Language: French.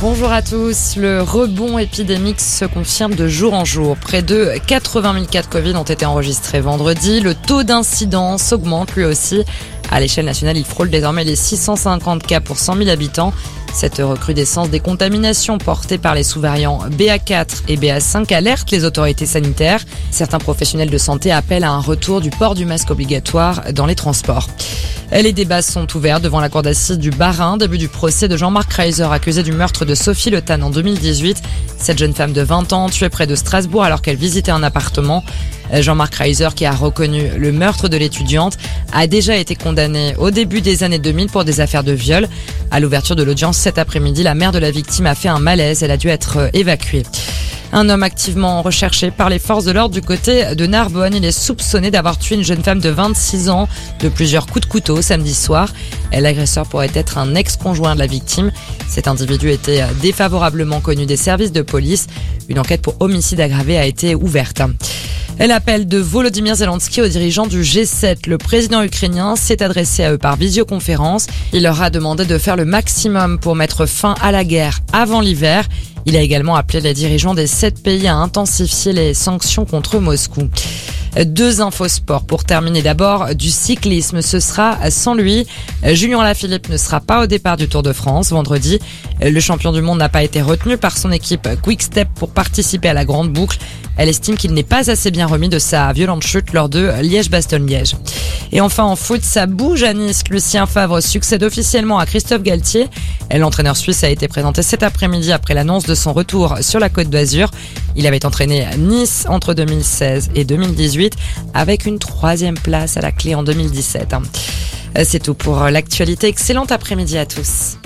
Bonjour à tous. Le rebond épidémique se confirme de jour en jour. Près de 80 000 cas de Covid ont été enregistrés vendredi. Le taux d'incidence augmente lui aussi. À l'échelle nationale, il frôle désormais les 650 cas pour 100 000 habitants. Cette recrudescence des contaminations portée par les sous-variants BA4 et BA5 alerte les autorités sanitaires. Certains professionnels de santé appellent à un retour du port du masque obligatoire dans les transports. Les débats sont ouverts devant la cour d'assises du Barin, début du procès de Jean-Marc Reiser, accusé du meurtre de Sophie Le Tan en 2018. Cette jeune femme de 20 ans, tuée près de Strasbourg alors qu'elle visitait un appartement. Jean-Marc Reiser, qui a reconnu le meurtre de l'étudiante, a déjà été condamné au début des années 2000 pour des affaires de viol. À l'ouverture de l'audience cet après-midi, la mère de la victime a fait un malaise. Elle a dû être évacuée. Un homme activement recherché par les forces de l'ordre du côté de Narbonne. Il est soupçonné d'avoir tué une jeune femme de 26 ans de plusieurs coups de couteau samedi soir. L'agresseur pourrait être un ex-conjoint de la victime. Cet individu était défavorablement connu des services de police. Une enquête pour homicide aggravé a été ouverte. L'appel de Volodymyr Zelensky aux dirigeants du G7. Le président ukrainien s'est adressé à eux par visioconférence. Il leur a demandé de faire le maximum pour mettre fin à la guerre avant l'hiver. Il a également appelé les dirigeants des sept pays à intensifier les sanctions contre Moscou. Deux infos sport pour terminer d'abord du cyclisme. Ce sera sans lui. Julien Lafilippe ne sera pas au départ du Tour de France vendredi. Le champion du monde n'a pas été retenu par son équipe Quick Step pour participer à la grande boucle. Elle estime qu'il n'est pas assez bien remis de sa violente chute lors de Liège-Bastogne-Liège. Et enfin en foot, ça bouge à Nice. Lucien Favre succède officiellement à Christophe Galtier. L'entraîneur suisse a été présenté cet après-midi après l'annonce de son retour sur la Côte d'Azur. Il avait entraîné Nice entre 2016 et 2018 avec une troisième place à la clé en 2017. C'est tout pour l'actualité. Excellent après-midi à tous.